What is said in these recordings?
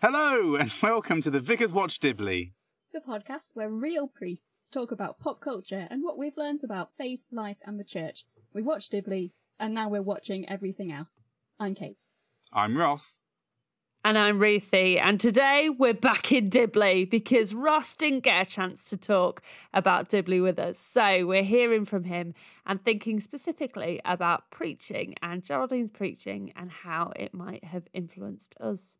Hello, and welcome to the Vicar's Watch Dibley. The podcast where real priests talk about pop culture and what we've learned about faith, life, and the church. We've watched Dibley, and now we're watching everything else. I'm Cate. I'm Ross. And I'm Ruthi, and today we're back in Dibley because Ross didn't get a chance to talk about Dibley with us. So we're hearing from him and thinking specifically about preaching and Geraldine's preaching and how it might have influenced us.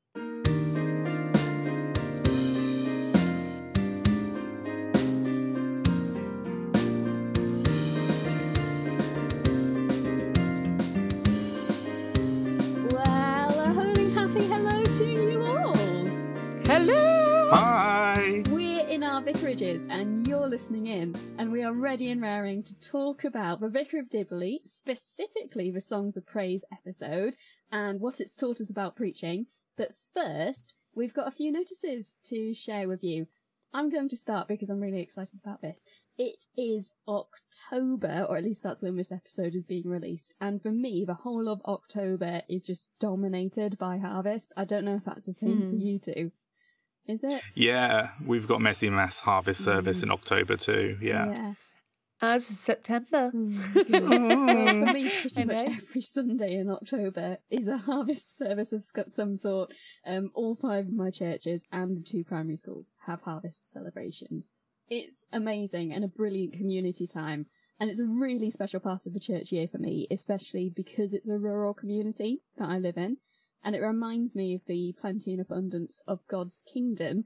And you're listening in, and we are ready and raring to talk about the Vicar of Dibley, specifically the Songs of Praise episode, and what it's taught us about preaching. But first, we've got a few notices to share with you. I'm going to start because I'm really excited about this. It is October, or at least that's when this episode is being released. And for me, the whole of October is just dominated by harvest. I don't know if that's the same for Hmm. you too. Is it? Yeah, we've got Messy Mass Harvest service in October too. Yeah. As of September. well, for me, pretty much every Sunday in October is a harvest service of some sort. Um, all five of my churches and the two primary schools have harvest celebrations. It's amazing and a brilliant community time. And it's a really special part of the church year for me, especially because it's a rural community that I live in. And it reminds me of the plenty and abundance of God's kingdom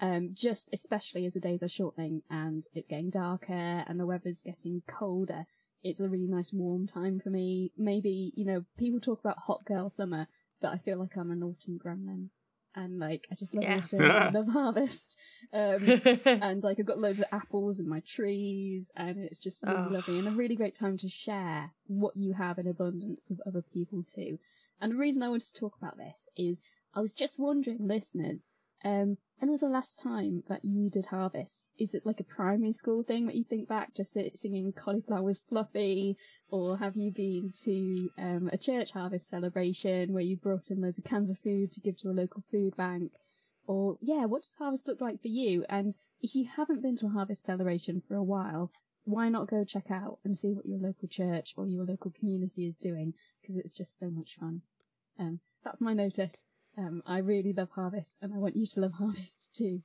um, just especially as the days are shortening and it's getting darker and the weather's getting colder. It's a really nice warm time for me. Maybe, you know, people talk about hot girl summer, but I feel like I'm an autumn gremlin. And like, I just love Yeah. autumn, I love harvest. Um, and like, I've got loads of apples in my trees and it's just really Oh. lovely and a really great time to share what you have in abundance with other people too. And the reason I wanted to talk about this is I was just wondering, listeners, um, when was the last time that you did harvest? Is it like a primary school thing that you think back to singing cauliflower's fluffy, or have you been to um, a church harvest celebration where you brought in loads of cans of food to give to a local food bank? Or yeah, what does harvest look like for you? And if you haven't been to a harvest celebration for a while, why not go check out and see what your local church or your local community is doing? Because it's just so much fun. Um, that's my notice. Um, I really love Harvest, and I want you to love Harvest too.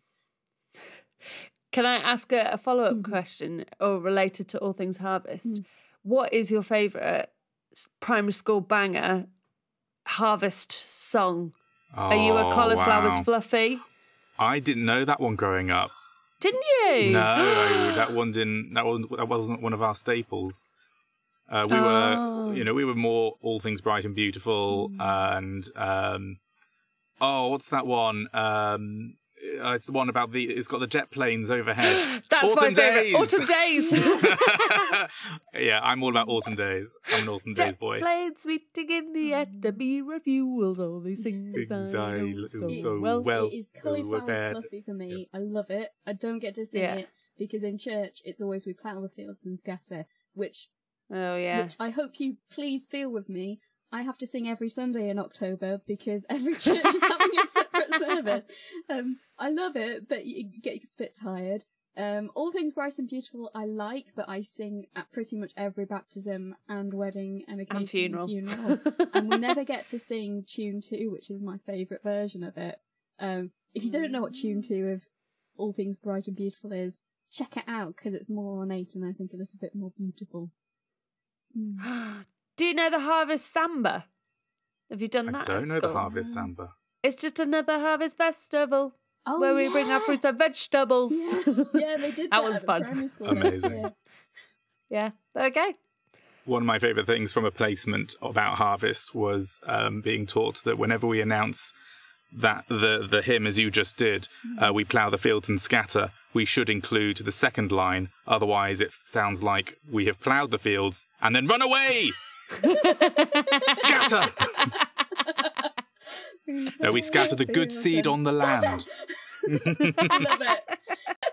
Can I ask a, a follow up Mhm. question or related to all things harvest? Mm. What is your favourite primary school banger harvest song? Are you a Oh, cauliflower's wow. fluffy? I didn't know that one growing up. Didn't you? No, that one didn't. That one that wasn't one of our staples. Uh, we Oh. were, you know, we were more all things bright and beautiful, and um, oh, what's that one? Um, uh, it's the one about the. It's got the jet planes overhead. That's Autumn my favourite. Days. Autumn days. yeah, I'm all about autumn days. I'm an autumn days Jet boy. planes meeting in the air to be refueled. All these things I Exactly. know so, So well. well. it is so cauliflower's bad. fluffy for me. I love it. I don't get to sing Yeah. it because in church it's always we plough the fields and scatter, which Oh yeah. which I hope you please feel with me. I have to sing every Sunday in October because every church is having a separate service. Um, I love it, but you, get a bit tired. Um, All Things Bright and Beautiful I like, but I sing at pretty much every baptism and wedding and occasionally and funeral. funeral. and we never get to sing tune two, which is my favourite version of it. Um, if you don't know what tune two of All Things Bright and Beautiful is, check it out because it's more ornate and I think a little bit more beautiful. Mm. Do you know the Harvest Samba? Have you done I that? I don't at know the harvest samba. It's just another harvest festival Oh, where we bring our yeah. fruits and vegetables. Yes, yeah, they did that, That one's at fun. primary school last Amazing. year. yeah. Okay. One of my favourite things from a placement about harvest was um, being taught that whenever we announce that the the hymn as you just did, uh, we plough the fields and scatter. We should include the second line, otherwise it sounds like we have ploughed the fields and then run away. Scatter. No, we scatter the good seed on the land. I love it.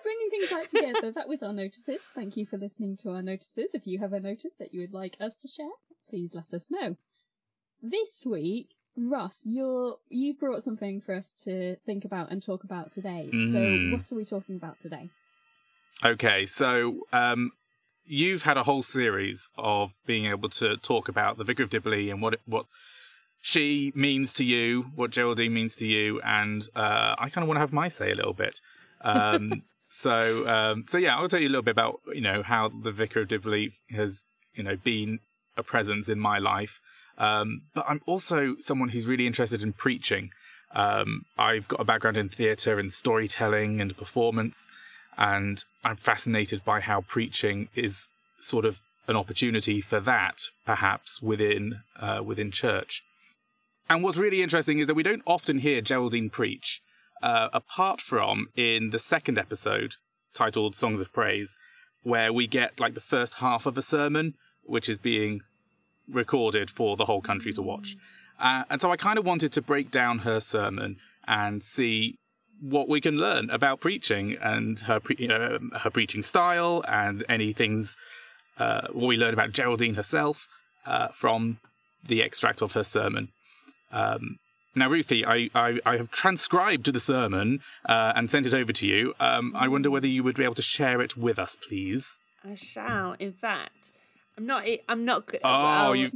Bringing things back together, that was our notices. Thank you for listening to our notices. If you have a notice that you would like us to share, please let us know. This week, Ross, you're you brought something for us to think about and talk about today. So, Mm. what are we talking about today? Okay, so um, you've had a whole series of being able to talk about the Vicar of Dibley and what it, what she means to you, what Geraldine means to you, and uh, I kind of want to have my say a little bit. Um, so, um, so yeah, I'll tell you a little bit about you know how the Vicar of Dibley has you know been a presence in my life. Um, but I'm also someone who's really interested in preaching. Um, I've got a background in theatre and storytelling and performance, and I'm fascinated by how preaching is sort of an opportunity for that, perhaps within uh, within church. And what's really interesting is that we don't often hear Geraldine preach, uh, apart from in the second episode titled "Songs of Praise," where we get like the first half of a sermon, which is being recorded for the whole country to watch. Uh, and so I kind of wanted to break down her sermon and see what we can learn about preaching and her pre- you know, her preaching style and any things uh, what we learn about Geraldine herself uh, from the extract of her sermon. Um, now, Ruthi, I, I, I have transcribed the sermon uh, and sent it over to you. Um, I wonder whether you would be able to share it with us, please. I shall. In fact, I'm not. I'm not. g- Oh, well, you,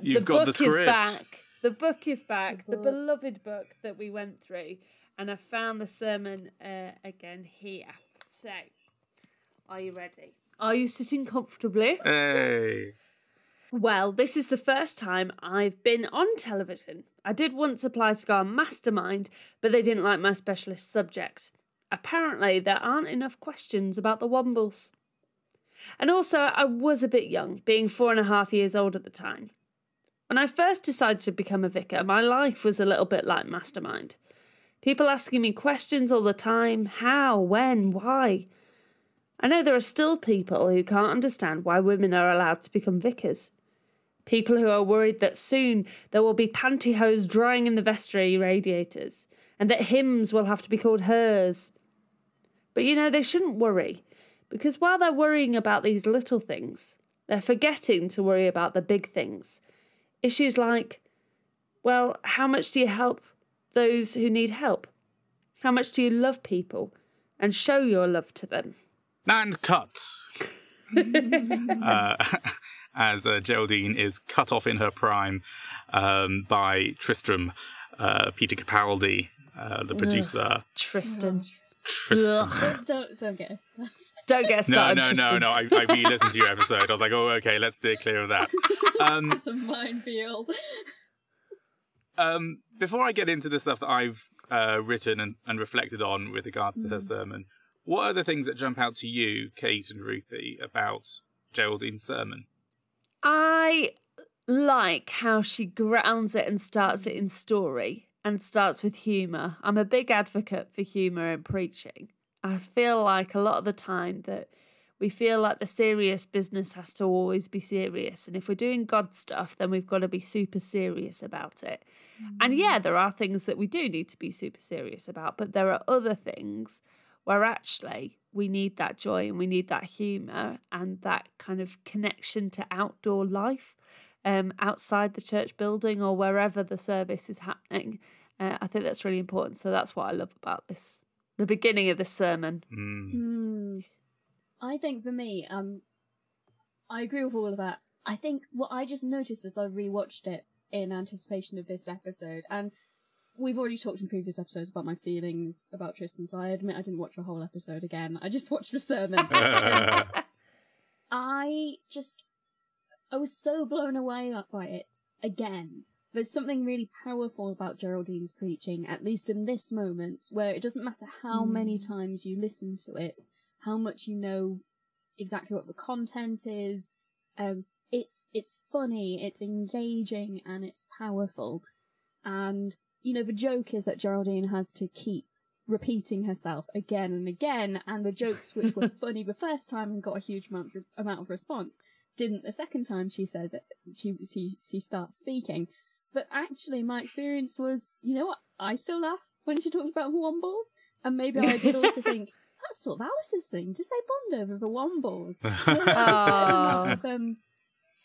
you've got the got book the is back. The book is back. The The, beloved book that we went through, and I found the sermon uh, again here. So, are you ready? Are you sitting comfortably? Hey. Well, this is the first time I've been on television. I did once apply to go on Mastermind, but they didn't like my specialist subject. Apparently, there aren't enough questions about the Wombles. And also, I was a bit young, being four and a half years old at the time. When I first decided to become a vicar, my life was a little bit like Mastermind. People asking me questions all the time how, when, why. I know there are still people who can't understand why women are allowed to become vicars. People who are worried that soon there will be pantyhose drying in the vestry radiators and that hymns will have to be called hers. But you know, they shouldn't worry because while they're worrying about these little things, they're forgetting to worry about the big things. Issues like, well, how much do you help those who need help? How much do you love people and show your love to them? And cut. uh, as uh, Geraldine is cut off in her prime um, by Tristram, uh, Peter Capaldi, uh, the producer. Tristan. Tristan. Ugh. Don't, don't don't get us started. Don't get No, started. no, no, Tristan. no. I, I re-listened to your episode. I was like, oh, okay, let's steer clear of that. Um, it's a minefield. Um, before I get into the stuff that I've uh, written and, and reflected on with regards to her sermon, what are the things that jump out to you, Cate and Ruthi, about Geraldine's sermon? I like how she grounds it and starts it in story and starts with humour. I'm a big advocate for humour in preaching. I feel like a lot of the time that we feel like the serious business has to always be serious. And if we're doing God stuff, then we've got to be super serious about it. And yeah, there are things that we do need to be super serious about, but there are other things where actually we need that joy and we need that humour and that kind of connection to outdoor life um, outside the church building or wherever the service is happening. Uh, I think that's really important. So that's what I love about this, the beginning of the sermon. Mm. Hmm. I think for me, um, I agree with all of that. I think what I just noticed as I rewatched it in anticipation of this episode, and we've already talked in previous episodes about my feelings about Tristan, so I admit I didn't watch the whole episode again. I just watched the sermon. I just, I was so blown away by it again. There's something really powerful about Geraldine's preaching, at least in this moment, where it doesn't matter how many times you listen to it, how much you know exactly what the content is. Um, it's it's funny, it's engaging, and it's powerful. And you know the joke is that Geraldine has to keep repeating herself again and again, and the jokes which were funny the first time and got a huge amount of, amount of response didn't the second time she says it. She she she starts speaking. But actually, my experience was, you know what? I still laugh when she talks about wombles, and maybe I did also think that's sort of Alice's thing. Did they bond over the wombles? So there's a certain amount of um,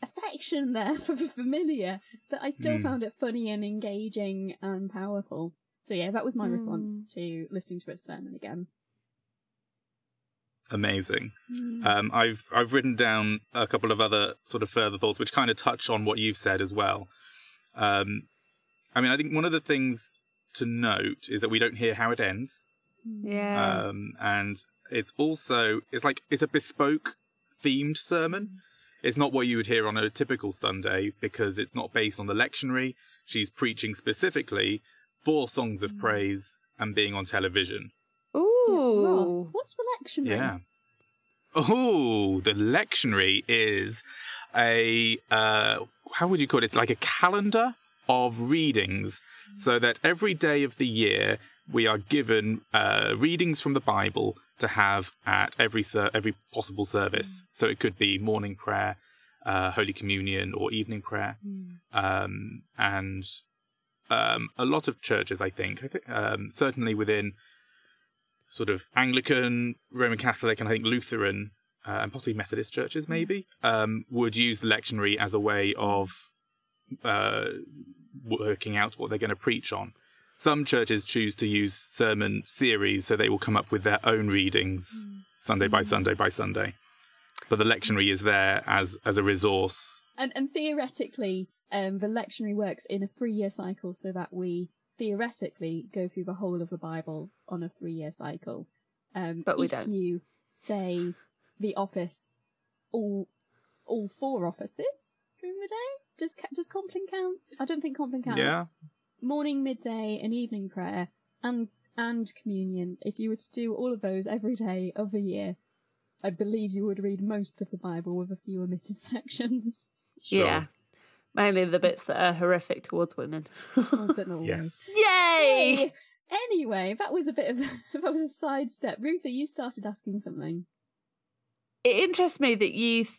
affection there for the familiar, but I still Mm. found it funny and engaging and powerful. So yeah, that was my response to listening to its sermon again. Amazing. Mm. Um, I've I've written down a couple of other sort of further thoughts, which kind of touch on what you've said as well. Um, I mean, I think one of the things to note is that we don't hear how it ends, Yeah. um, and it's also it's like it's a bespoke themed sermon. It's not what you would hear on a typical Sunday because it's not based on the lectionary. She's preaching specifically for songs of praise and being on television. Ooh. Ross, what's the lectionary? Yeah. Oh, the lectionary is a uh, how would you call it? It's like a calendar of readings, so that every day of the year we are given uh, readings from the Bible to have at every ser- every possible service. So it could be morning prayer, uh, Holy Communion, or evening prayer, um, and um, a lot of churches, I think, I think um, certainly within sort of Anglican, Roman Catholic, and I think Lutheran, uh, and possibly Methodist churches, maybe, um, would use the lectionary as a way of uh, working out what they're going to preach on. Some churches choose to use sermon series, so they will come up with their own readings Sunday by Sunday by Sunday. But the lectionary is there as as a resource. And and theoretically, um, the lectionary works in a three-year cycle, so that we theoretically go through the whole of the Bible on a three-year cycle. Um, But we if don't. you say the office, all all four offices during the day, does does Compline count? I don't think Compline counts. Yeah. Morning, midday, and evening prayer, and and communion. If you were to do all of those every day of the year, I believe you would read most of the Bible with a few omitted sections. Sure. Yeah. Mainly the bits that are horrific towards women. Oh, but not Yes. Yay! Yay! Anyway, that was a bit of that was a sidestep. Ruthi, you started asking something. It interests me that you th-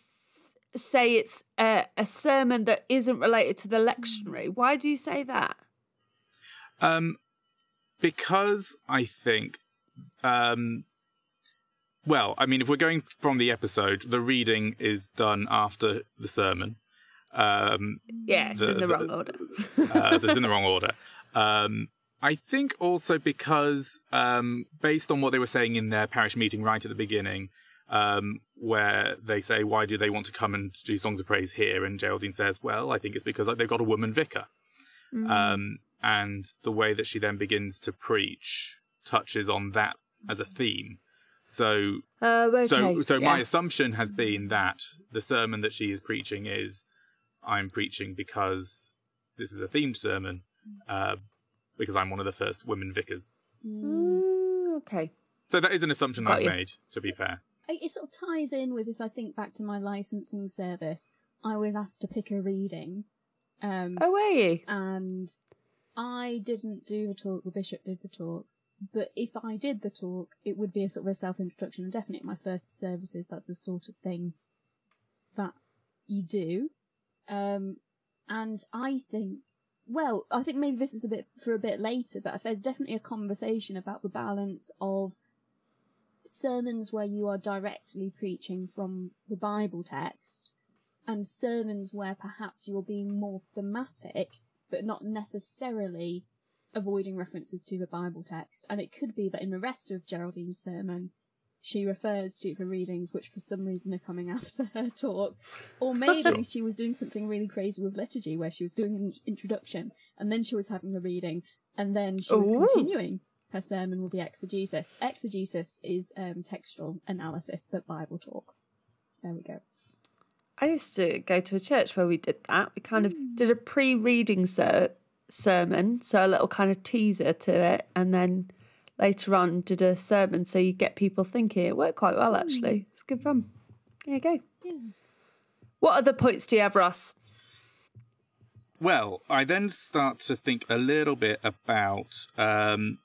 say it's a, a sermon that isn't related to the hmm. lectionary. Why do you say that? Um, because I think, um, well, I mean, if we're going from the episode, the reading is done after the sermon. Um, Yeah, it's The- in the, the- wrong order. uh, so it's in the wrong order. Um, I think also because, um, based on what they were saying in their parish meeting right at the beginning, um, where they say, "Why do they want to come and do songs of praise here?" and Geraldine says, "Well, I think it's because like, they've got a woman vicar." Mm. um, and the way that she then begins to preach touches on that as a theme. So, Oh, okay. so, so my assumption has been that the sermon that she is preaching is, I'm preaching because this is a themed sermon, uh, because I'm one of the first women vicars. Mm, okay. So that is an assumption Got I've you. made. To be fair, It it sort of ties in with if I think back to my licensing service, I was asked to pick a reading, um, Oh, were you? and I didn't do the talk. The bishop did the talk. But if I did the talk, it would be a sort of a self introduction. And definitely my first services, that's the sort of thing that you do. Um, and I think, well, I think maybe this is a bit for a bit later, but there's definitely a conversation about the balance of sermons where you are directly preaching from the Bible text and sermons where perhaps you're being more thematic, but not necessarily avoiding references to the Bible text. And it could be that in the rest of Geraldine's sermon, she refers to the readings which for some reason are coming after her talk. Or maybe she was doing something really crazy with liturgy where she was doing an introduction and then she was having the reading and then she was Ooh. continuing her sermon with the exegesis. Exegesis is um, textual analysis, but Bible talk. There we go. I used to go to a church where we did that. We kind of mm. did a pre-reading ser- sermon, so a little kind of teaser to it, and then later on did a sermon, so you get people thinking. It worked quite well, actually. Mm. It's good fun. There you go. Yeah. What other points do you have, Ross? Well, I then start to think a little bit about um,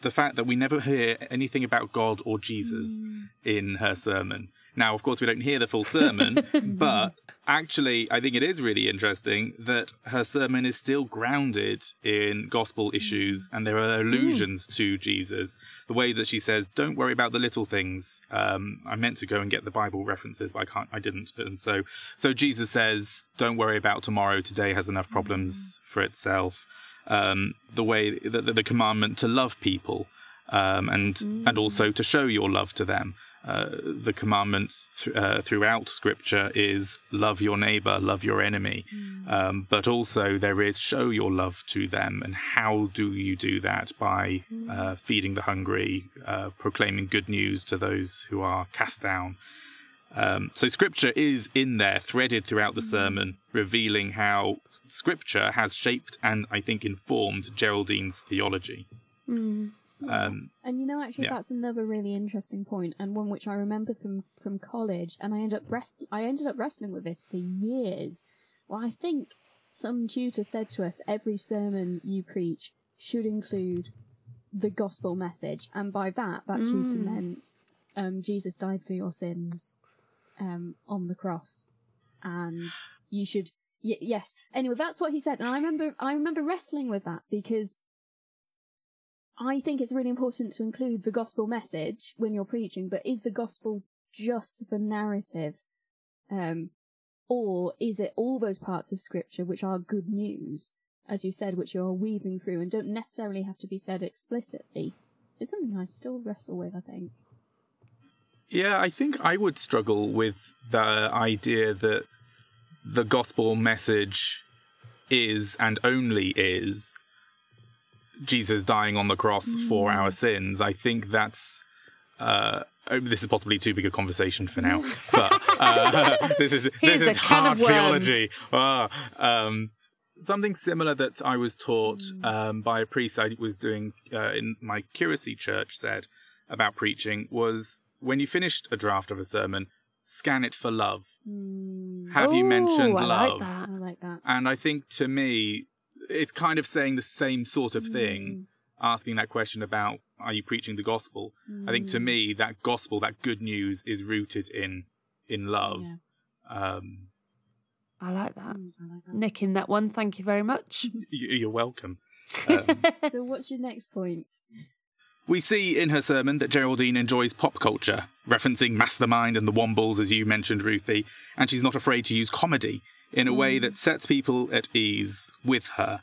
the fact that we never hear anything about God or Jesus mm. in her sermon. Now, of course, we don't hear the full sermon, but actually, I think it is really interesting that her sermon is still grounded in gospel issues and there are allusions to Jesus. The way that she says, "Don't worry about the little things." Um, I meant to go and get the Bible references, but I can't. I didn't. And so, so Jesus says, "Don't worry about tomorrow. Today has enough problems for itself." Um, the way the, the, the commandment to love people. Um, and and also to show your love to them uh, the commandments th- uh, throughout Scripture is love your neighbor, love your enemy, um, but also there is show your love to them. And how do you do that? By uh, feeding the hungry, uh, proclaiming good news to those who are cast down. Um, so Scripture is in there, threaded throughout the sermon, revealing how Scripture has shaped and I think informed Geraldine's theology. Um, And you know, actually, Yeah. that's another really interesting point, and one which I remember from from college. And I ended up rest I ended up wrestling with this for years. Well, I think some tutor said to us, every sermon you preach should include the gospel message, and by that, that tutor meant um, Jesus died for your sins um, on the cross, and you should. Y- yes. Anyway, that's what he said, and I remember I remember wrestling with that because I think it's really important to include the gospel message when you're preaching, but is the gospel just the narrative? Um, or is it all those parts of scripture which are good news, as you said, which you're weaving through and don't necessarily have to be said explicitly? It's something I still wrestle with, I think. Yeah, I think I would struggle with the idea that the gospel message is and only is Jesus dying on the cross for our sins. I think that's. Uh, oh, this is possibly too big a conversation for now, but uh, this is Here's this is hard theology. Ah, um, something similar that I was taught um, by a priest I was doing uh, in my curacy church said about preaching was when you finished a draft of a sermon, scan it for love. Have you Ooh, mentioned I like love? that. I like that. And I think to me, it's kind of saying the same sort of thing, asking that question about are you preaching the gospel? I think to me, that gospel, that good news, is rooted in in love. Yeah. Um, I like that. Mm, I like that. Nick in that one. Thank you very much. you're welcome. Um, So, what's your next point? We see in her sermon that Geraldine enjoys pop culture, referencing Mastermind and the Wombles, as you mentioned, Ruthi, and she's not afraid to use comedy in a way that sets people at ease with her.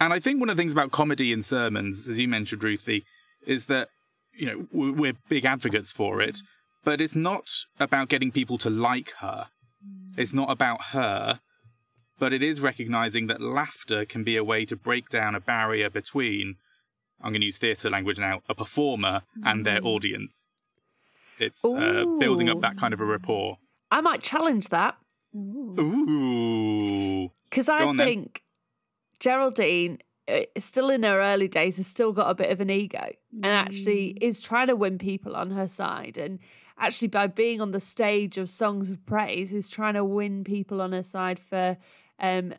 And I think one of the things about comedy in sermons, as you mentioned, Ruthi, is that, you know, we're big advocates for it, but it's not about getting people to like her. It's not about her, but it is recognizing that laughter can be a way to break down a barrier between I'm going to use theatre language now, a performer and their audience. It's uh, building up that kind of a rapport. I might challenge that Ooh. because I Go on then. think Geraldine, uh, still in her early days, has still got a bit of an ego and actually is trying to win people on her side. And actually, by being on the stage of Songs of Praise, is trying to win people on her side for um,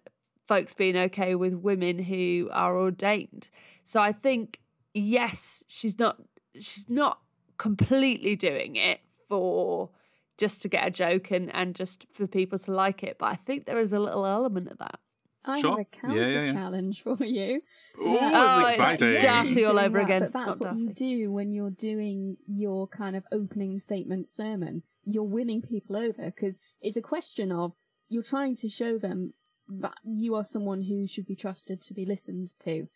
folks being okay with women who are ordained. So I think, yes, she's not she's not completely doing it for just to get a joke and, and just for people to like it. But I think there is a little element of that. I Sure. have a counter Yeah, yeah, yeah. challenge for you. Ooh, Oh, it's it's exciting. Darcy all over that, again, But that's not what you do when you're doing your kind of opening statement sermon. You're winning people over because it's a question of you're trying to show them that you are someone who should be trusted to be listened to.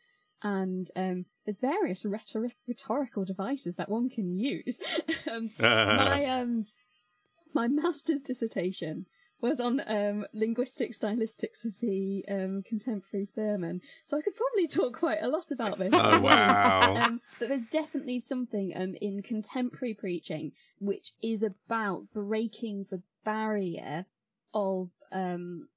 And um, there's various rhetor- rhetorical devices that one can use. um, my um, my master's dissertation was on um, linguistic stylistics of the um, contemporary sermon, so I could probably talk quite a lot about this. Oh, wow. um, but there's definitely something um, in contemporary preaching which is about breaking the barrier of um,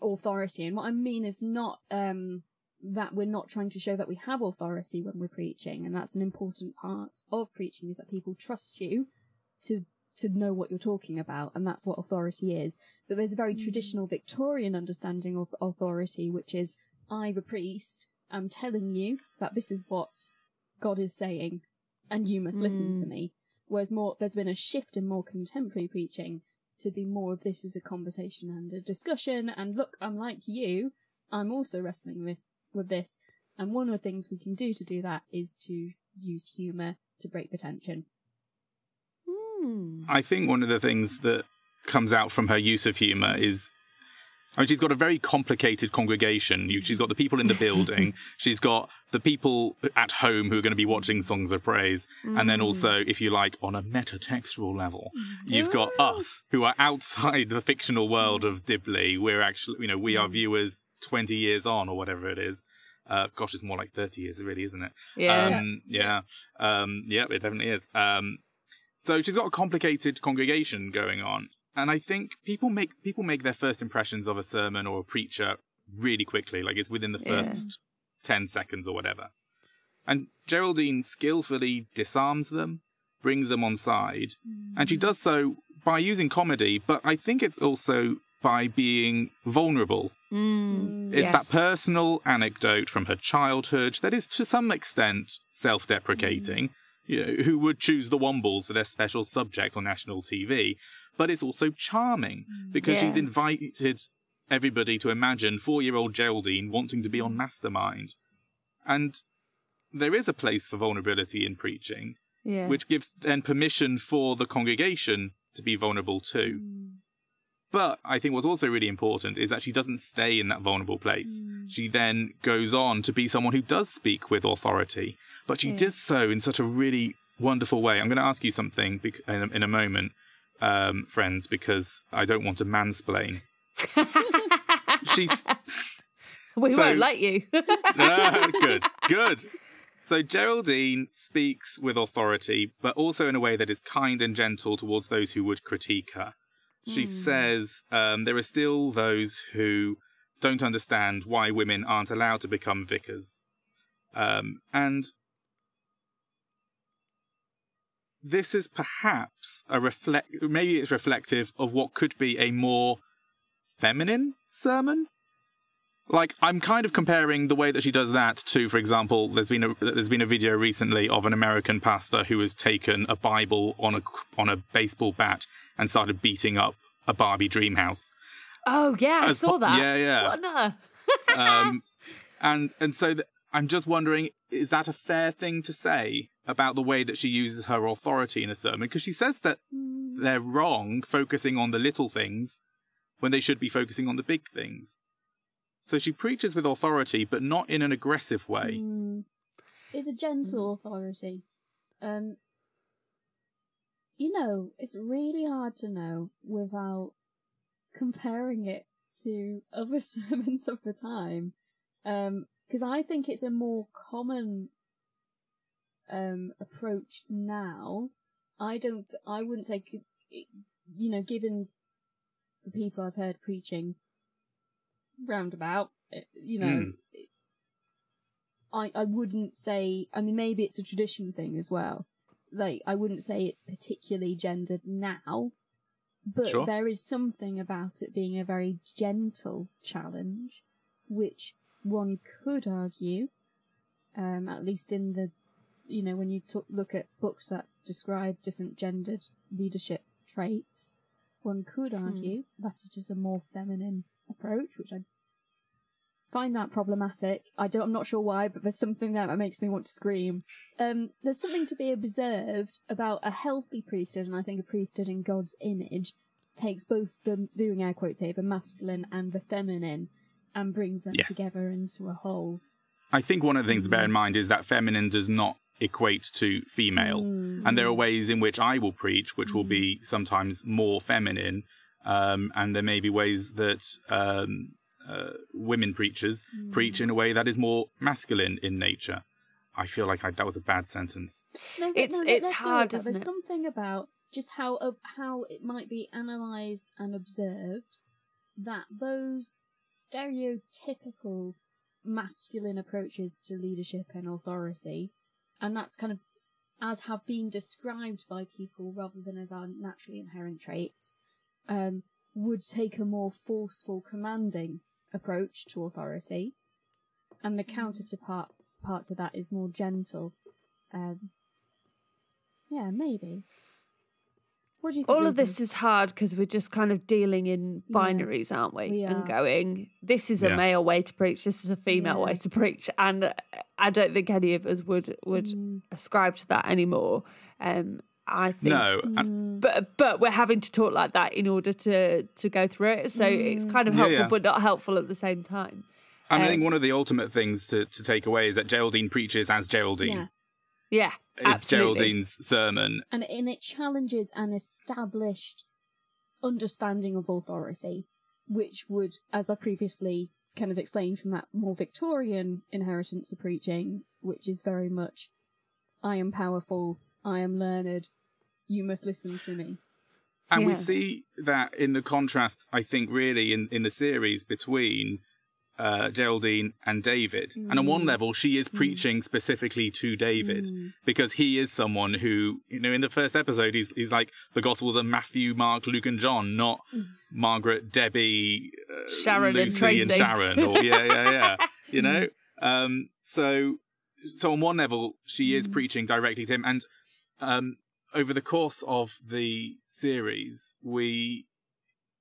authority, and what I mean is not um, that we're not trying to show that we have authority when we're preaching, and that's an important part of preaching is that people trust you to to know what you're talking about, and that's what authority is. But there's a very hmm. traditional Victorian understanding of authority, which is I, the priest, am telling you that this is what God is saying, and you must listen to hmm. me. Whereas more, there's been a shift in more contemporary preaching to be more of this as a conversation and a discussion. And look, I'm like you, I'm also wrestling with with this. And one of the things we can do to do that is to use humour to break the tension. Hmm. I think one of the things that comes out from her use of humour is. I mean, she's got a very complicated congregation. She's got the people in the building. she's got the people at home who are going to be watching songs of praise. And then also, if you like, on a metatextual level, you've got us who are outside the fictional world of Dibley. We're actually, you know, we are viewers 20 years on or whatever it is. Uh, gosh, it's more like 30 years, really, isn't it? Yeah. Um, yeah. Um, yeah, it definitely is. Um, so she's got a complicated congregation going on. And I think people make people make their first impressions of a sermon or a preacher really quickly, like it's within the Yeah. first 10 seconds or whatever. And Geraldine skillfully disarms them, brings them on side, and she does so by using comedy, but I think it's also by being vulnerable. Mm. It's Yes. that personal anecdote from her childhood that is to some extent self deprecating. You know, who would choose the Wombles for their special subject on national TV? But it's also charming mm, because she's invited everybody to imagine four year old Geraldine wanting to be on mm. Mastermind. And there is a place for vulnerability in preaching, Yeah. which gives then permission for the congregation to be vulnerable too. Mm. But I think what's also really important is that she doesn't stay in that vulnerable place. She then goes on to be someone who does speak with authority, but she Yeah. does so in such a really wonderful way. I'm going to ask you something in a, moment, um, friends, because I don't want to mansplain. She's we so- won't let you. Ah, good, good. So Geraldine speaks with authority, but also in a way that is kind and gentle towards those who would critique her. She says um, there are still those who don't understand why women aren't allowed to become vicars. Um, and this is perhaps a reflect, maybe it's reflective of what could be a more feminine sermon like I'm kind of comparing the way that she does that to, for example, there's been a there's been a video recently of an American pastor who has taken a Bible on a on a baseball bat and started beating up a Barbie dream house. oh yeah, I As saw po- that. yeah, yeah. What earth? Um, and and so th- I'm just wondering, is that a fair thing to say about the way that she uses her authority in a sermon? Because she says that they're wrong focusing on the little things when they should be focusing on the big things. So she preaches with authority, but not in an aggressive way. Mm. It's a gentle authority. Um, you know, it's really hard to know without comparing it to other sermons of the time. Because I think it's a more common um, approach now. I don't, I wouldn't say, you know, given the people I've heard preaching roundabout, eh, you know, Mm. I, I wouldn't say, I mean, maybe it's a tradition thing as well. Like, I wouldn't say it's particularly gendered now, but Sure. there is something about it being a very gentle challenge, which one could argue, um, at least in the, you know, when you talk, look at books that describe different gendered leadership traits, one could argue that it is a more feminine approach, which I find that problematic. I don't, I'm not sure why, but there's something there that makes me want to scream. Um, there's something to be observed about a healthy priesthood, and I think a priesthood in God's image takes both the doing air quotes here, the masculine and the feminine, and brings them Yes. together into a whole. I think one of the things to bear in mm-hmm. mind is that feminine does not equate to female. And there are mm. ways in which I will preach, which will be mm. sometimes more feminine. Um, and there may be ways that um, uh, women preachers preach in a way that is more masculine in nature. I feel like I, that was a bad sentence. No, It's- no, it's let's go with hard, that. isn't There's it? something about just how uh, how it might be analysed and observed that those stereotypical masculine approaches to leadership and authority, and that's kind of as have been described by people rather than as our naturally inherent traits, um, would take a more forceful, commanding approach to authority, and the counter to part part to that is more gentle. Um, Yeah, maybe. What do you think? All of this is hard because we're just kind of dealing in Yeah, binaries, aren't we? we and going, this is a Yeah. male way to preach, this is a female Yeah. way to preach, and I don't think any of us would would Mm, ascribe to that anymore. Um, I think No, mm, but but we're having to talk like that in order to to go through it. So it's Mm. kind of helpful, yeah. but not helpful at the same time. and I Uh, think one of the ultimate things to, to take away is that Geraldine preaches as Geraldine. yeah. Yeah, It's absolutely. Geraldine's sermon. and and it challenges an established understanding of authority, which would, as I previously kind of explained from that more Victorian inheritance of preaching, which is very much, I am powerful, I am learned, you must listen to me. And we see that in the contrast, I think, really in, in the series between uh, Geraldine and David. And on one Mm. level, she is preaching specifically to David Mm. because he is someone who, you know, in the first episode, he's, he's like the Gospels of Matthew, Mark, Luke, and John, not Margaret, Debbie, uh, Sharon and Lucy, Tracy. Sharon. Or, yeah, yeah, yeah. you know? Um, so, so on one level, she is Mm. preaching directly to him. And um, over the course of the series, we,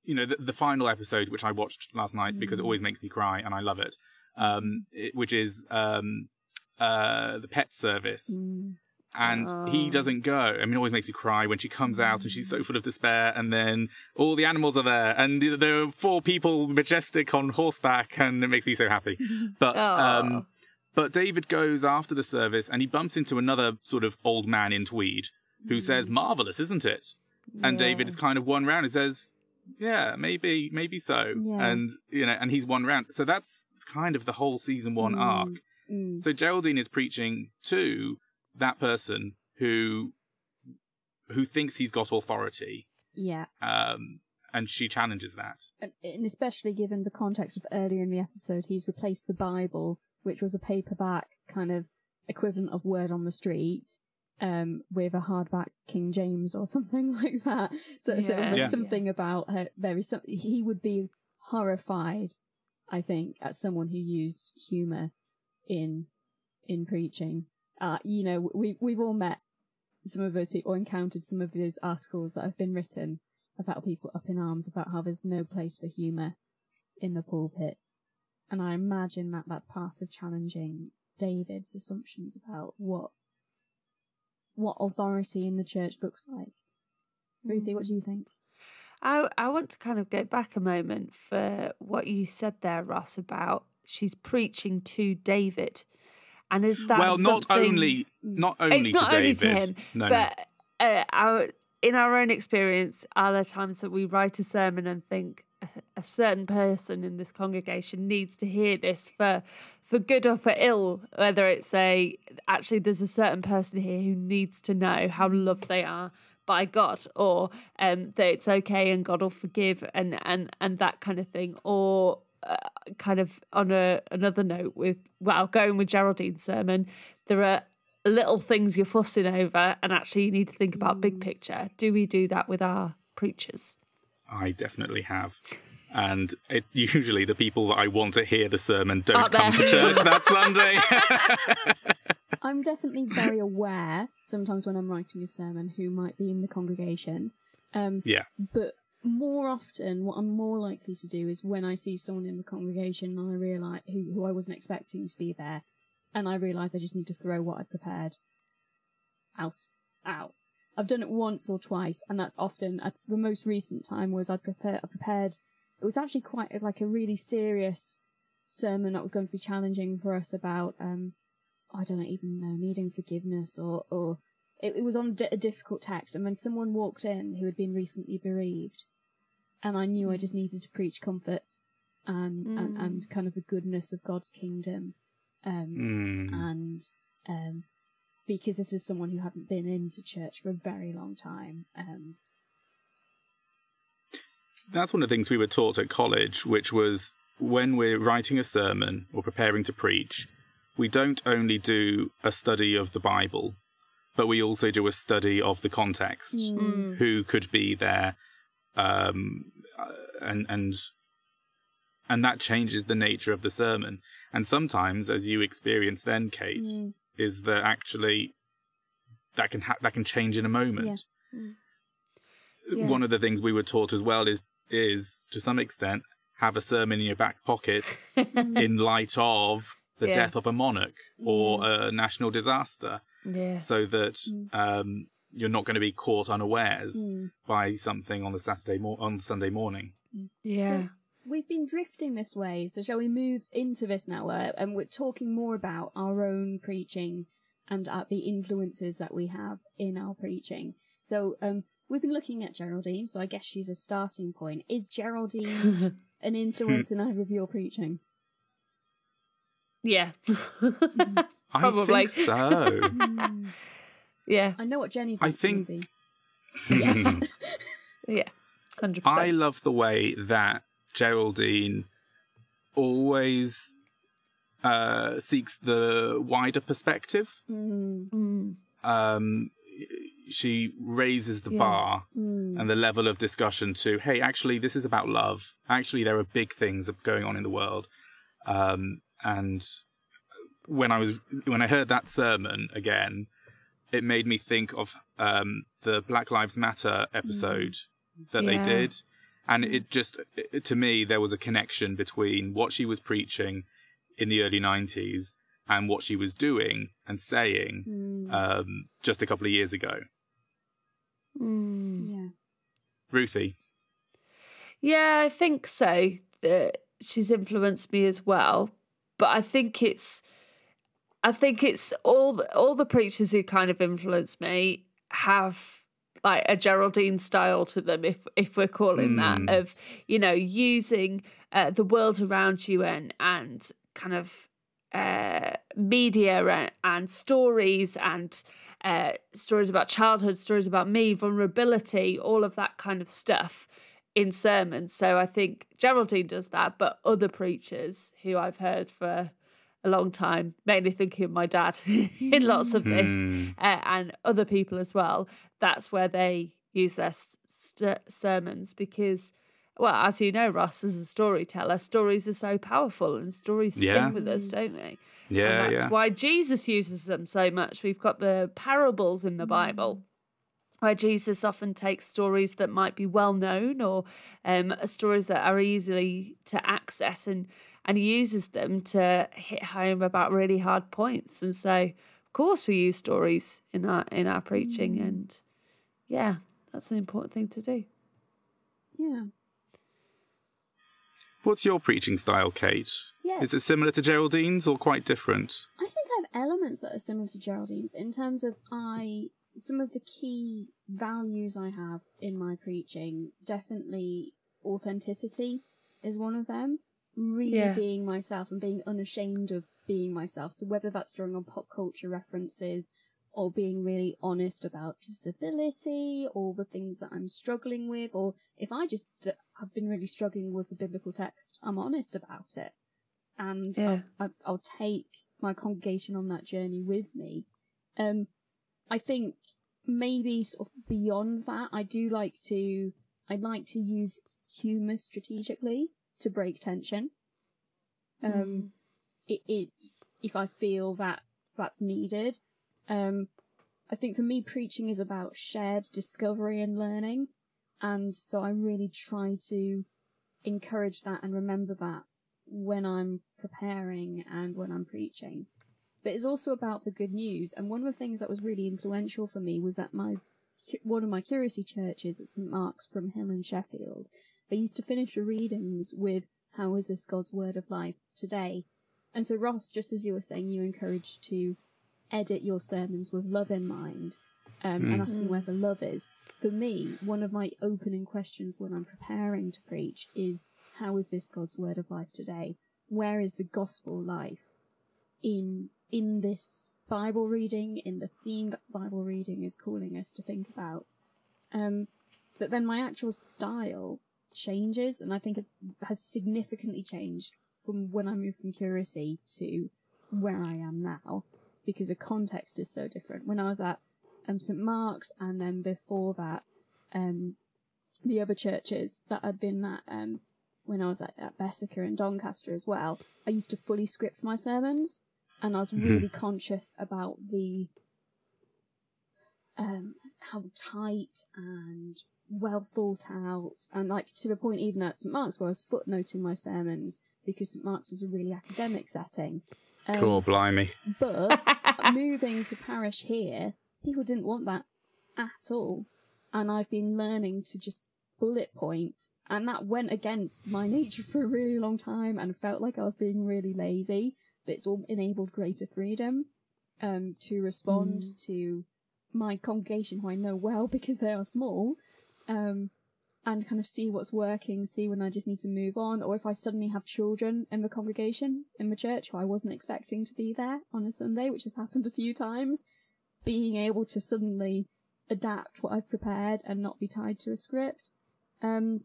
you know, the, the final episode, which I watched last night because it Mm. always makes me cry and I love it, um, it which is um, uh, the pet service. Mm. And he Oh. doesn't go. I mean, it always makes me cry when she comes out and she's so full of despair. And then all the animals are there, and there are four people majestic on horseback, and it makes me so happy. But um, Oh. but David goes after the service and he bumps into another sort of old man in tweed who says, "Marvelous, isn't it?" And David is kind of one round and says, "Yeah, maybe, maybe so." Yeah. And you know, and he's one round. So that's kind of the whole season one Mm. arc. Mm. So Geraldine is preaching to that person who who thinks he's got authority, Yeah. um, and she challenges that. and, and especially given the context of earlier in the episode, he's replaced the Bible, which was a paperback kind of equivalent of Word on the Street, um, with a hardback King James or something like that. So, so Yeah. there's Yeah. something about her. There is some. He would be horrified, I think, at someone who used humor in in preaching. Uh, you know, we we've all met some of those people, encountered some of those articles that have been written about people up in arms about how there's no place for humour in the pulpit. And I imagine that that's part of challenging David's assumptions about what what authority in the church looks like. Ruthi, what do you think? I I want to kind of go back a moment for what you said there, Ross, about she's preaching to David, and is that well, not only not only it's not to only David, to him, no, no. but uh, our in our own experience, are there times that we write a sermon and think a, certain person in this congregation needs to hear this for for good or for ill, whether it's a actually there's a certain person here who needs to know how loved they are by God, or um, that it's okay and God will forgive, and and and that kind of thing, or uh, kind of on a another note with well going with Geraldine's sermon, there are little things you're fussing over, and actually you need to think about big picture. Do we do that with our preachers? I definitely have. And it, usually the people that I want to hear the sermon don't Aren't come there? to church that Sunday. I'm definitely very aware sometimes when I'm writing a sermon who might be in the congregation. Um, yeah. But more often, what I'm more likely to do is when I see someone in the congregation and I realize who, who I wasn't expecting to be there, and I realize I just need to throw what I prepared out, out. I've done it once or twice, and that's often at the most recent time was I prefer I prepared. It was actually quite like a really serious sermon that was going to be challenging for us about um I don't even know needing forgiveness or or it, it was on di- a difficult text, and when someone walked in who had been recently bereaved, and I knew I just needed to preach comfort and and, Mm. and kind of the goodness of God's kingdom, um, Mm. and um, because this is someone who hadn't been into church for a very long time, um, That's one of the things we were taught at college, which was when we're writing a sermon or preparing to preach, we don't only do a study of the Bible, but we also do a study of the context. Mm. Who could be there, um, uh, and and and that changes the nature of the sermon. And sometimes, as you experience then, Cate, Mm. Is that actually that can ha- that can change in a moment. Yeah. Mm. Yeah. One of the things we were taught as well is is to some extent have a sermon in your back pocket in light of the Yeah. death of a monarch or a national disaster, yeah. so that Mm. um, you're not going to be caught unawares Mm. by something on the Saturday mor- on Sunday morning. Yeah. We've been drifting this way, so shall we move into this now? Uh, and we're talking more about our own preaching and uh, the influences that we have in our preaching. So, um, we've been looking at Geraldine, so I guess she's a starting point. Is Geraldine an influence in either of your preaching? yeah. I Probably. think so. yeah. I know what Jenny's I think- would be. Yeah. 100%. I love the way that Geraldine always uh, seeks the wider perspective. Mm, Mm. Um, she raises the Yeah. bar mm, and the level of discussion to, hey, actually, this is about love. Actually, there are big things going on in the world. Um, and when I was when I heard that sermon again, it made me think of um, the Black Lives Matter episode that Yeah. they did, and it just it, to me there was a connection between what she was preaching in the early '90s and what she was doing and saying mm, um, just a couple of years ago. Mm. yeah. Ruthi, Yeah, I think so. That she's influenced me as well, but I think it's, I think it's all the, all the preachers who kind of influenced me have like a Geraldine style to them, if if we're calling Mm. that of you know using uh, the world around you and and kind of uh, media and, and stories and uh, stories about childhood, stories about me, vulnerability, all of that kind of stuff in sermons. So I think Geraldine does that, but other preachers who I've heard for a long time, mainly thinking of my dad in lots of this, Hmm. uh, and other people as well, that's where they use their st- sermons because. Well, as you know, Ross, as a storyteller, stories are so powerful and stories stick with us, don't they? yeah, and that's yeah, why Jesus uses them so much. We've got the parables in the Bible where Jesus often takes stories that might be well known or um, stories that are easily to access and and he uses them to hit home about really hard points. And so, of course, we use stories in our in our preaching, mm. and yeah, that's an important thing to do. Yeah. What's your preaching style, Cate? Yeah. Is it similar to Geraldine's or quite different? I think I have elements that are similar to Geraldine's in terms of I some of the key values I have in my preaching. Definitely authenticity is one of them. Really Yeah. being myself and being unashamed of being myself. So whether that's drawing on pop culture references or being really honest about disability or the things that I'm struggling with, or if I just have been really struggling with the biblical text, I'm honest about it. And Yeah. I, I'll take my congregation on that journey with me. Um, I think maybe sort of beyond that, I do like to, I like to use humour strategically to break tension. Um, it, it, if I feel that that's needed. Um, I think for me, preaching is about shared discovery and learning. And so I really try to encourage that and remember that when I'm preparing and when I'm preaching. But it's also about the good news. And one of the things that was really influential for me was at my one of my curacy churches at St Mark's Broomhill in Sheffield. They used to finish the readings with "How is this God's word of life today?" And so Ross, just as you were saying, you encouraged to edit your sermons with love in mind um, and asking where the love is. For me, one of my opening questions when I'm preparing to preach is how is this God's word of life today? Where is the gospel life in in this Bible reading, in the theme that the Bible reading is calling us to think about? Um, but then my actual style changes, and I think has has significantly changed from when I moved from Curacy to where I am now, because the context is so different. When I was at um, St Mark's, and then before that, um, the other churches that I'd been at um, when I was at, at Bessacarr and Doncaster as well, I used to fully script my sermons, and I was Mhm. really conscious about the um, how tight and well thought out, and like to the point even at St Mark's where I was footnoting my sermons because St Mark's was a really academic setting. Um, Cool, blimey. But moving to parish here, people didn't want that at all, and I've been learning to just bullet point, and that went against my nature for a really long time, and felt like I was being really lazy. But it's all enabled greater freedom um, to respond to my congregation, who I know well because they are small, um, and kind of see what's working, see when I just need to move on, or if I suddenly have children in the congregation in the church who I wasn't expecting to be there on a Sunday, which has happened a few times, being able to suddenly adapt what I've prepared and not be tied to a script. Um,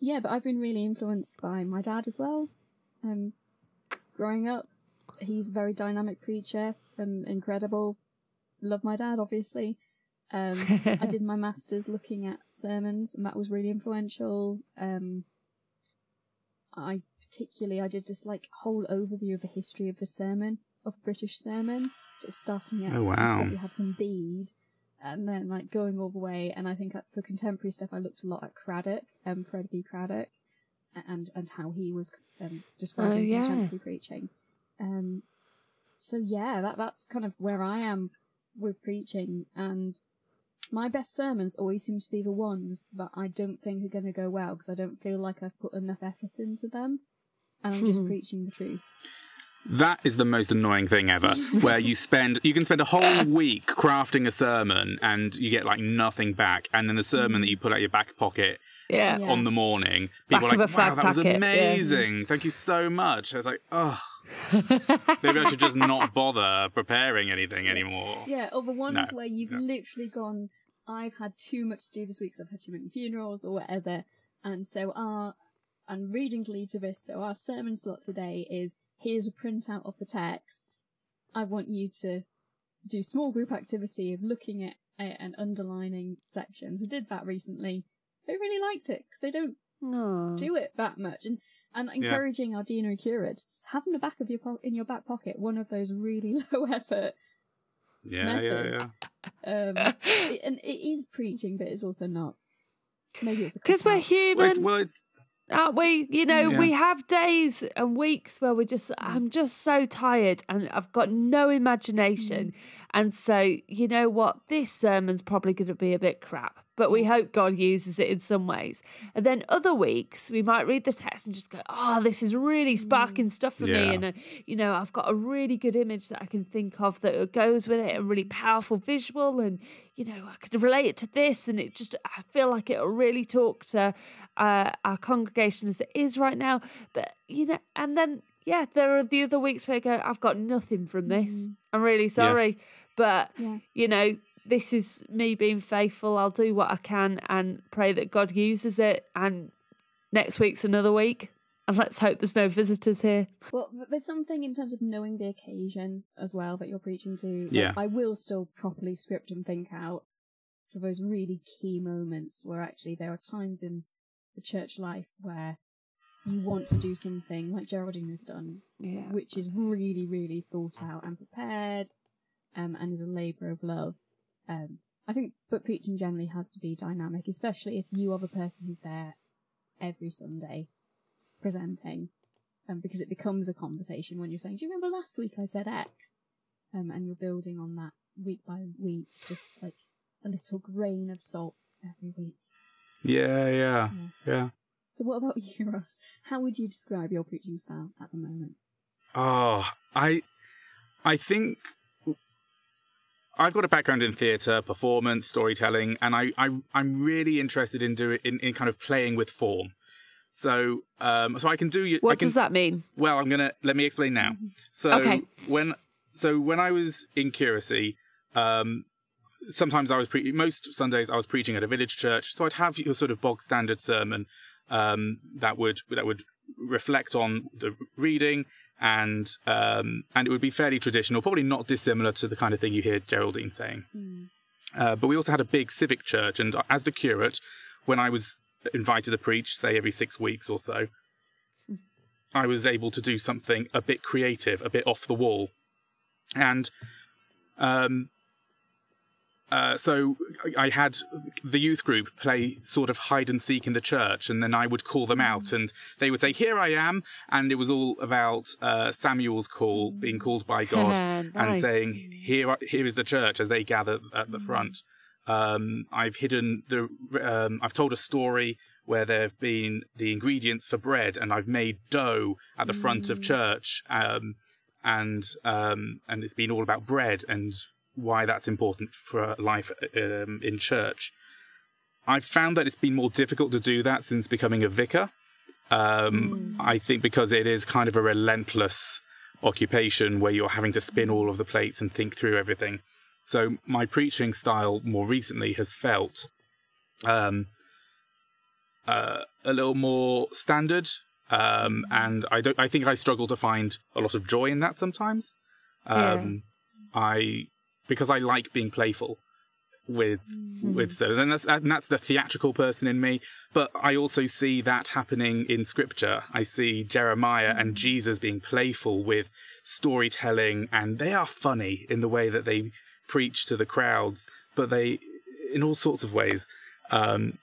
yeah, but I've been really influenced by my dad as well. Um, growing up, he's a very dynamic preacher, um, incredible. Love my dad, obviously. Um, I did my masters looking at sermons, and that was really influential. Um, I particularly I did this like whole overview of the history of the sermon of the British sermon, sort of starting at Oh, the stuff wow. we had from Bede, and then like going all the way. And I think uh, for contemporary stuff, I looked a lot at Craddock, um, Fred B. Craddock, and and how he was um, describing Oh, yeah. contemporary preaching. Um, so yeah, that that's kind of where I am with preaching, and my best sermons always seem to be the ones that I don't think are going to go well because I don't feel like I've put enough effort into them, and I'm just Hmm. preaching the truth. That is the most annoying thing ever, where you spend you can spend a whole week crafting a sermon and you get like nothing back, and then the sermon that you put out your back pocket yeah. Yeah. on the morning, Back people are of like, a fag "Wow, that was packet, yeah." amazing! Thank you so much." I was like, "Oh, maybe I should just not bother preparing anything anymore." Yeah, or the ones No, where you've no. literally gone, I've had too much to do this week, so I've had too many funerals or whatever, and so our and reading to lead to this, so our sermon slot today is here's a printout of the text. I want you to do small group activity of looking at it and underlining sections. I did that recently. They really liked it because they don't Aw. do it that much and and encouraging our deanery curate just have in the back of your po- in your back pocket one of those really low effort Yeah, yeah, methods. yeah. um it, and it is preaching but it's also not maybe it's Because we're human, it's, well, it, aren't we? You know, Yeah. we have days and weeks where we're just, I'm just so tired and I've got no imagination. And so, you know what? This sermon's probably going to be a bit crap, but we hope God uses it in some ways. And then other weeks, we might read the text and just go, oh, this is really sparking stuff for me. And, uh, you know, I've got a really good image that I can think of that goes with it, a really powerful visual. And, you know, I could relate it to this. And it just, I feel like it'll really talk to uh, our congregation as it is right now. But, you know, and then, yeah, there are the other weeks where I go, I've got nothing from this. Mm-hmm. I'm really sorry. But, Yeah. you know, this is me being faithful. I'll do what I can and pray that God uses it. And next week's another week. And let's hope there's no visitors here. well there's something in terms of knowing the occasion as well that you're preaching to Like, Yeah. i will still properly script and think out for those really key moments where actually there are times in the church life where you want to do something like geraldine has done Yeah. which is really, really thought out and prepared, um, and is a labour of love. Um, I think, but preaching generally has to be dynamic, especially if you are the person who's there every Sunday presenting, um, because it becomes a conversation when you're saying, "Do you remember last week I said X?" Um, and you're building on that week by week, just like a little grain of salt every week. yeah, yeah, yeah. So, what about you, Ross? How would you describe your preaching style at the moment? Oh, I, I think I've got a background in theatre, performance, storytelling, and I, I I'm really interested in doing in, in kind of playing with form. So, um, so I can do. you- I What can, does that mean? Well, I'm gonna let me explain now. So Okay. when so when I was in curacy, um, sometimes I was pre- most Sundays I was preaching at a village church, so I'd have your sort of bog standard sermon um, that would that would reflect on the reading and um, and it would be fairly traditional, probably not dissimilar to the kind of thing you hear Geraldine saying. Uh, but we also had a big civic church, and as the curate, when I was invited to preach, say every six weeks or so, I was able to do something a bit creative, a bit off the wall, and um, uh, so I had the youth group play sort of hide and seek in the church, and then I would call them out, and they would say, "Here I am," and it was all about uh, Samuel's call, being called by God, nice. and saying, "Here, here is the church," as they gather at the front. Um, I've hidden the. Um, I've told a story where there have been the ingredients for bread, and I've made dough at the front of church, um, and um, and it's been all about bread and why that's important for life um, in church. I've found that it's been more difficult to do that since becoming a vicar. Um, I think because it is kind of a relentless occupation where you're having to spin all of the plates and think through everything. So my preaching style more recently has felt um, uh, a little more standard, um, and I don't. I think I struggle to find a lot of joy in that sometimes. Um, I because I like being playful with with service, and that's and that's the theatrical person in me. But I also see that happening in Scripture. I see Jeremiah and Jesus being playful with storytelling, and they are funny in the way that they preach to the crowds, but they in all sorts of ways. Um,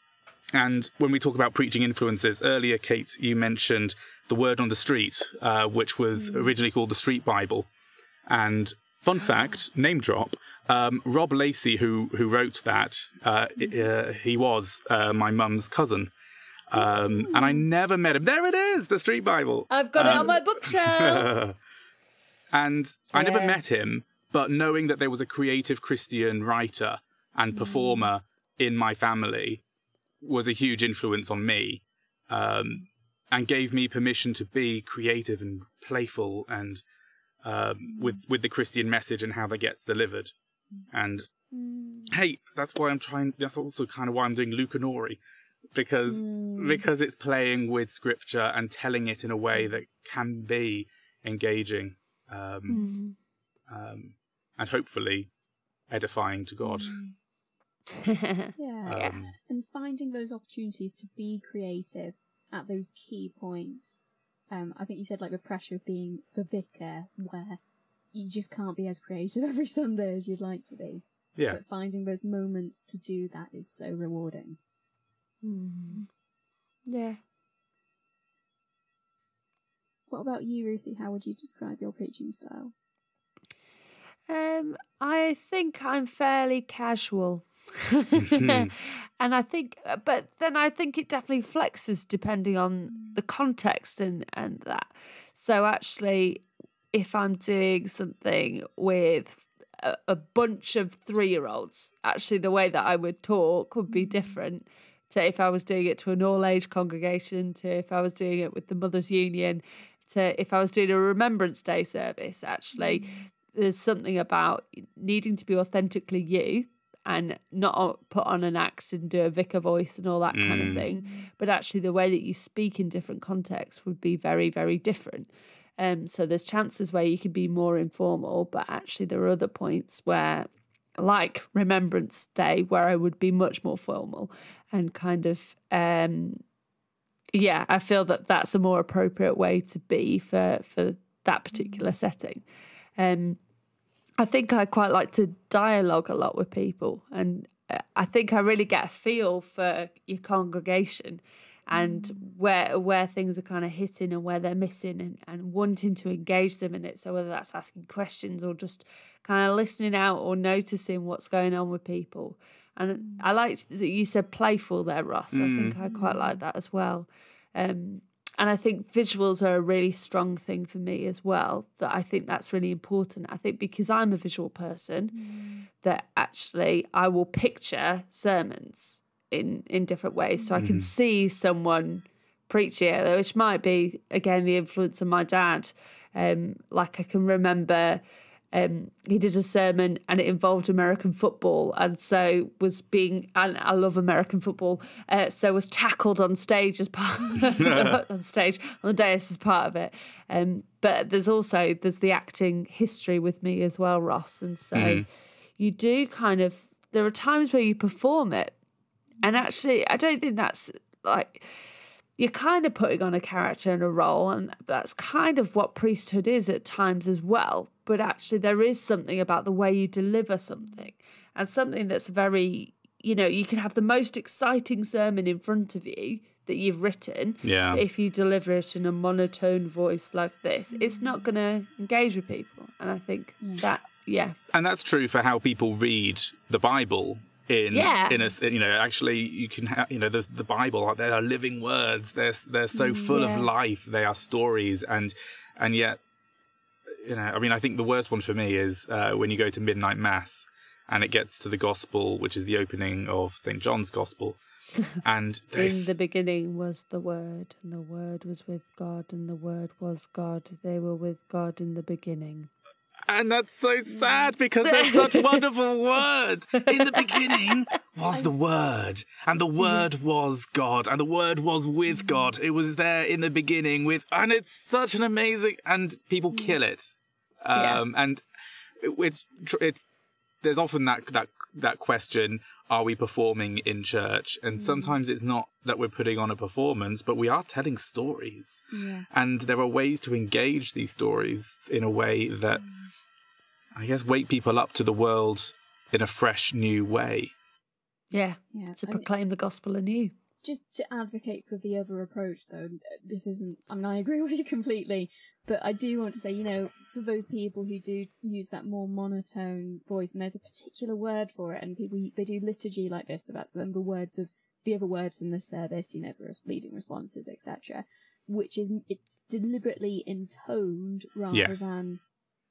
and when we talk about preaching influences, earlier, Cate, you mentioned the Word on the Street, uh, which was originally called the Street Bible. And fun fact, name drop, um, Rob Lacey, who who wrote that, uh, uh, he was uh, my mum's cousin. Um, and I never met him. There it is, the Street Bible. I've got it Um, on my bookshelf. and I never met him, but knowing that there was a creative Christian writer and performer in my family was a huge influence on me um, and gave me permission to be creative and playful and um, with with the Christian message and how that gets delivered. And hey, that's why I'm trying. That's also kind of why I'm doing Luca Nori, because because it's playing with scripture and telling it in a way that can be engaging um, um, and hopefully edifying to God. Yeah. Um, and finding those opportunities to be creative at those key points. Um, I think you said like the pressure of being the vicar, where you just can't be as creative every Sunday as you'd like to be. yeah. But finding those moments to do that is so rewarding. yeah. What about you, Ruthi? How would you describe your preaching style? Um, I think I'm fairly casual. Mhm. and I think, uh, but then I think it definitely flexes depending on the context and, and that. So actually, if I'm doing something with a, a bunch of three year olds, actually, the way that I would talk would be different to if I was doing it to an all age congregation, to if I was doing it with the Mothers Union, to if I was doing a Remembrance Day service, actually. There's something about needing to be authentically you and not put on an act and do a vicar voice and all that kind of Mm. thing. But actually, the way that you speak in different contexts would be very, very different. Um, so there's chances where you can be more informal, but actually there are other points where, like Remembrance Day, where I would be much more formal and kind of, um, yeah, I feel that that's a more appropriate way to be for for that particular setting. Um, I think I quite like to dialogue a lot with people, and uh, I think I really get a feel for your congregation and where where things are kind of hitting and where they're missing, and, and wanting to engage them in it. So whether that's asking questions or just kind of listening out or noticing what's going on with people. And I liked that you said playful there, Ross. I think I quite like that as well. Um, and I think visuals are a really strong thing for me as well. That I think that's really important. I think because I'm a visual person, that actually I will picture sermons in in different ways, so I can see someone preach it, which might be again the influence of my dad. Um, like I can remember um, he did a sermon and it involved American football, and so was being. And I love American football, uh, so was tackled on stage as part on stage on the dais as part of it. Um, but there's also there's the acting history with me as well, Ross, and so you do kind of. There are times where you perform it, and actually, I don't think that's like you're kind of putting on a character and a role, and that's kind of what priesthood is at times as well. But actually, there is something about the way you deliver something and something that's very, you know, you can have the most exciting sermon in front of you that you've written. Yeah. But if you deliver it in a monotone voice like this, it's not going to engage with people. And I think mm. that, yeah. and that's true for how people read the Bible. In Yeah. in a you know actually you can have you know there's the Bible they are living words they're they're so full yeah. of life they are stories and and yet you know I mean I think the worst one for me is uh, when you go to midnight mass and it gets to the gospel which is the opening of St John's gospel and In the beginning was the Word, and the Word was with God, and the Word was God. They were with God in the beginning. And that's so sad because they're such wonderful words. In the beginning was the Word, and the mm-hmm. Word was God, and the Word was with mm-hmm. God. It was there in the beginning with, and it's such an amazing, and people mm-hmm. kill it. Yeah. Um, and it, it's, it's, there's often that, that, that question, are we performing in church? And sometimes it's not that we're putting on a performance, but we are telling stories. Yeah. And there are ways to engage these stories in a way that, mm. I guess, wake people up to the world in a fresh, new way. Yeah, Yeah. to I mean, proclaim the gospel anew. just to advocate for the other approach though this isn't i mean i agree with you completely but i do want to say you know for those people who do use that more monotone voice and there's a particular word for it and people they do liturgy like this so that's um, the words of the other words in the service you know for leading responses etc which is it's deliberately intoned rather Yes. than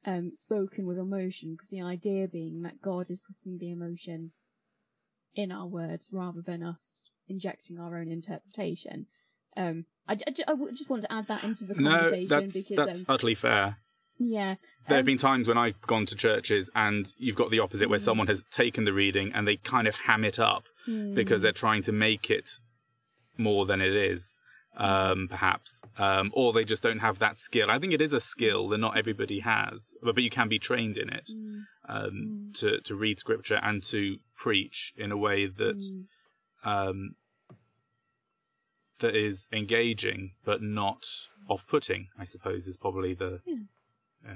um spoken with emotion because the idea being that god is putting the emotion in our words rather than us injecting our own interpretation. Um, I, I, I just want to add that into the No, conversation that's, because, that's um, utterly fair. yeah, There have um, been times when I've gone to churches and you've got the opposite, where someone has taken the reading and they kind of ham it up hmm, because they're trying to make it more than it is, um, perhaps, um, or they just don't have that skill. I think it is a skill that not everybody has, but, but you can be trained in it mm, um, to to read scripture and to preach in a way that mm, um, that is engaging but not off-putting. I suppose is probably the yeah,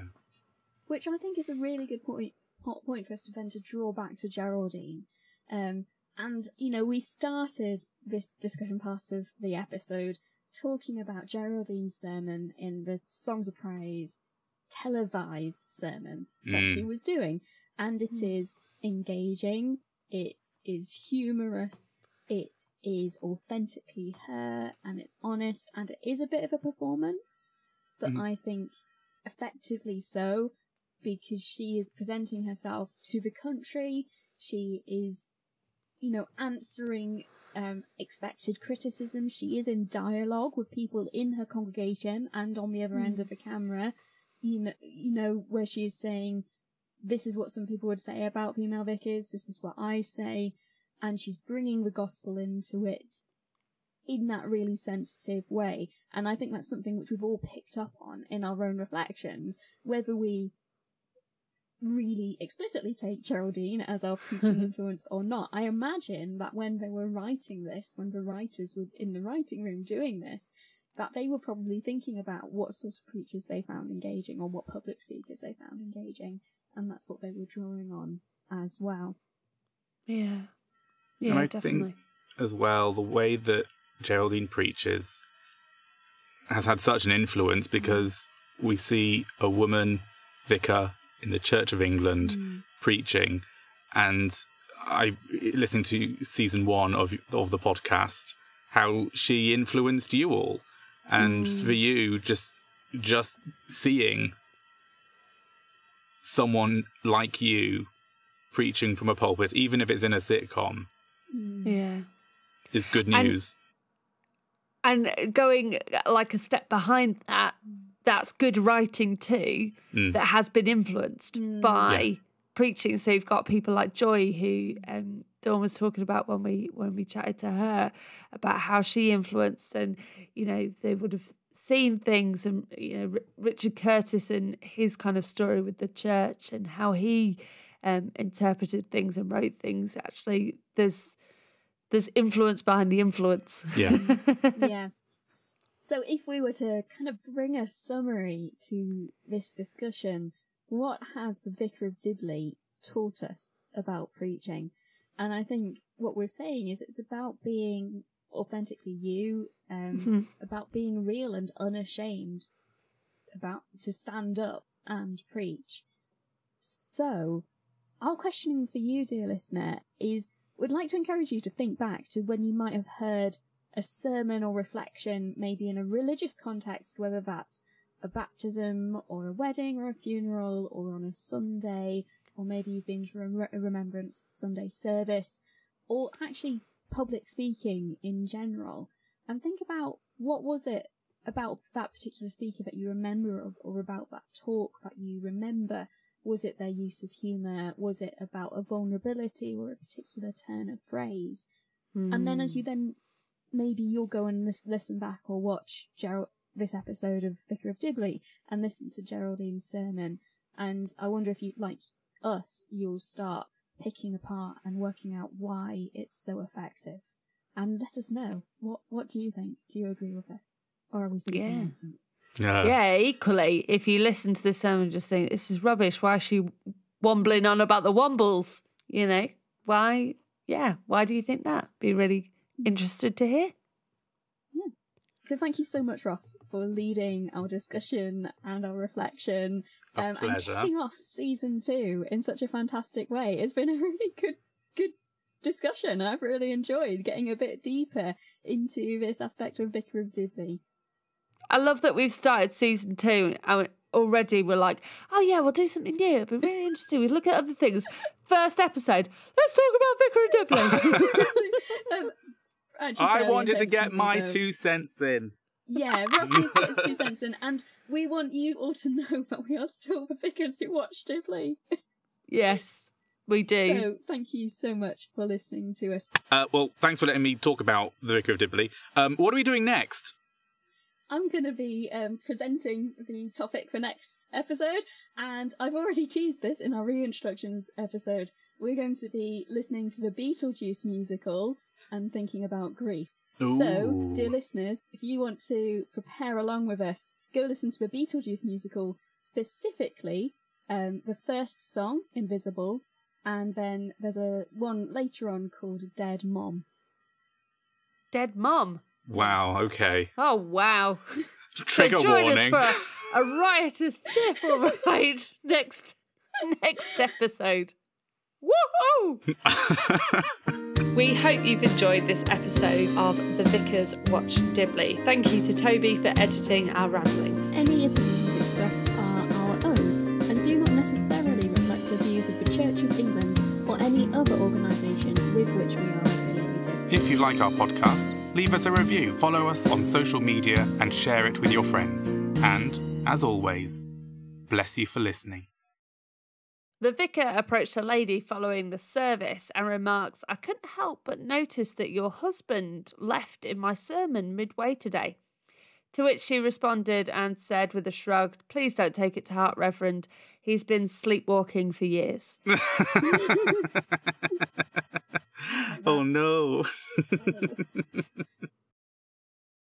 which I think is a really good point po- point for us to then to draw back to Geraldine. Um, and you know, we started this discussion part of the episode talking about Geraldine's sermon in the Songs of Praise televised sermon that Mm. she was doing, and it is engaging. It is humorous. It is authentically her, and it's honest, and it is a bit of a performance, but Mhm. I think effectively so because she is presenting herself to the country. She is, you know, answering um, expected criticism. She is in dialogue with people in her congregation and on the other end of the camera. You know, you know where she is saying, "This is what some people would say about female vicars. This is what I say," and she's bringing the gospel into it in that really sensitive way. And I think that's something which we've all picked up on in our own reflections, whether we really explicitly take Geraldine as our preaching influence or not. I imagine that when they were writing this, when the writers were in the writing room doing this, that they were probably thinking about what sort of preachers they found engaging or what public speakers they found engaging, and that's what they were drawing on as well. Yeah. And Yeah, I definitely. think as well the way that Geraldine preaches has had such an influence mm-hmm. because we see a woman vicar in the Church of England Mm. preaching, and I listened to season one of of the podcast how she influenced you all, and Mm. for you just just seeing someone like you preaching from a pulpit, even if it's in a sitcom, Mm. Yeah. is good news. And going uh, like a step behind that, that's good writing too, Mm. that has been influenced Mm. by preaching. So you've got people like Joy, who um, Dawn was talking about when we when we chatted to her about how she influenced, and you know they would have seen things, and you know R- Richard Curtis and his kind of story with the church and how he um, interpreted things and wrote things. Actually, there's there's influence behind the influence. Yeah. yeah. So if we were to kind of bring a summary to this discussion, what has the Vicar of Dibley taught us about preaching. And I think what we're saying is it's about being authentically you, um, Mhm. about being real and unashamed, about to stand up and preach. So, our questioning for you, dear listener, is we'd like to encourage you to think back to when you might have heard a sermon or reflection, maybe in a religious context, whether that's a baptism or a wedding or a funeral or on a Sunday, or maybe you've been to a Remembrance Sunday service, or actually public speaking in general. And think about what was it about that particular speaker that you remember or, or about that talk that you remember was it their use of humour? Was it about a vulnerability or a particular turn of phrase? And then as you hmm. then maybe you'll go and lis- listen back or watch Gerald this episode of Vicar of Dibley and listen to Geraldine's sermon. And I wonder if you like us, you'll start picking apart and working out why it's so effective. And let us know what what do you think? Do you agree with this, or are we speaking Yeah. nonsense? Yeah. yeah, equally, if you listen to this sermon just think, this is rubbish, why is she wombling on about the wombles? You know, why? Yeah, why do you think that? Be really interested to hear. Yeah. So thank you so much, Ross, for leading our discussion and our reflection, A um, and kicking off season two in such a fantastic way. It's been a really good, good discussion. I've really enjoyed getting a bit deeper into this aspect of Vicar of Dibley. I love that we've started season two and already we're like, oh yeah, we'll do something new. It'll be really interesting. We look at other things. First episode, let's talk about Vicar of Dibley. Um, actually I wanted to get my though. two cents in. Yeah, Ross needs to get his two cents in, and we want you all to know that we are still the vicars who watch Dibley. yes, we do. So thank you so much for listening to us. Uh, well, thanks for letting me talk about the Vicar of Dibley. Um, what are we doing next? I'm going to be um, presenting the topic for next episode, and I've already teased this in our reintroductions episode. We're going to be listening to the Beetlejuice musical and thinking about grief. So, dear listeners, if you want to prepare along with us, go listen to the Beetlejuice musical, specifically um, the first song, Invisible, and then there's a one later on called Dead Mom. Dead Mom. Wow. Okay. Oh wow. Trigger so join warning. us for a, a riotous, cheerful ride next next episode. Woohoo! We hope you've enjoyed this episode of The Vicar's Watch Dibley. Thank you to Toby for editing our ramblings. Any opinions expressed are our own and do not necessarily reflect the views of the Church of England or any other organisation with which we are affiliated. if you like our podcast, leave us a review, follow us on social media, and share it with your friends. And, as always, bless you for listening. The vicar approached a lady following the service and remarks, I couldn't help but notice that your husband left in my sermon midway today. To which she responded and said with a shrug, Please don't take it to heart, Reverend. He's been sleepwalking for years. oh no.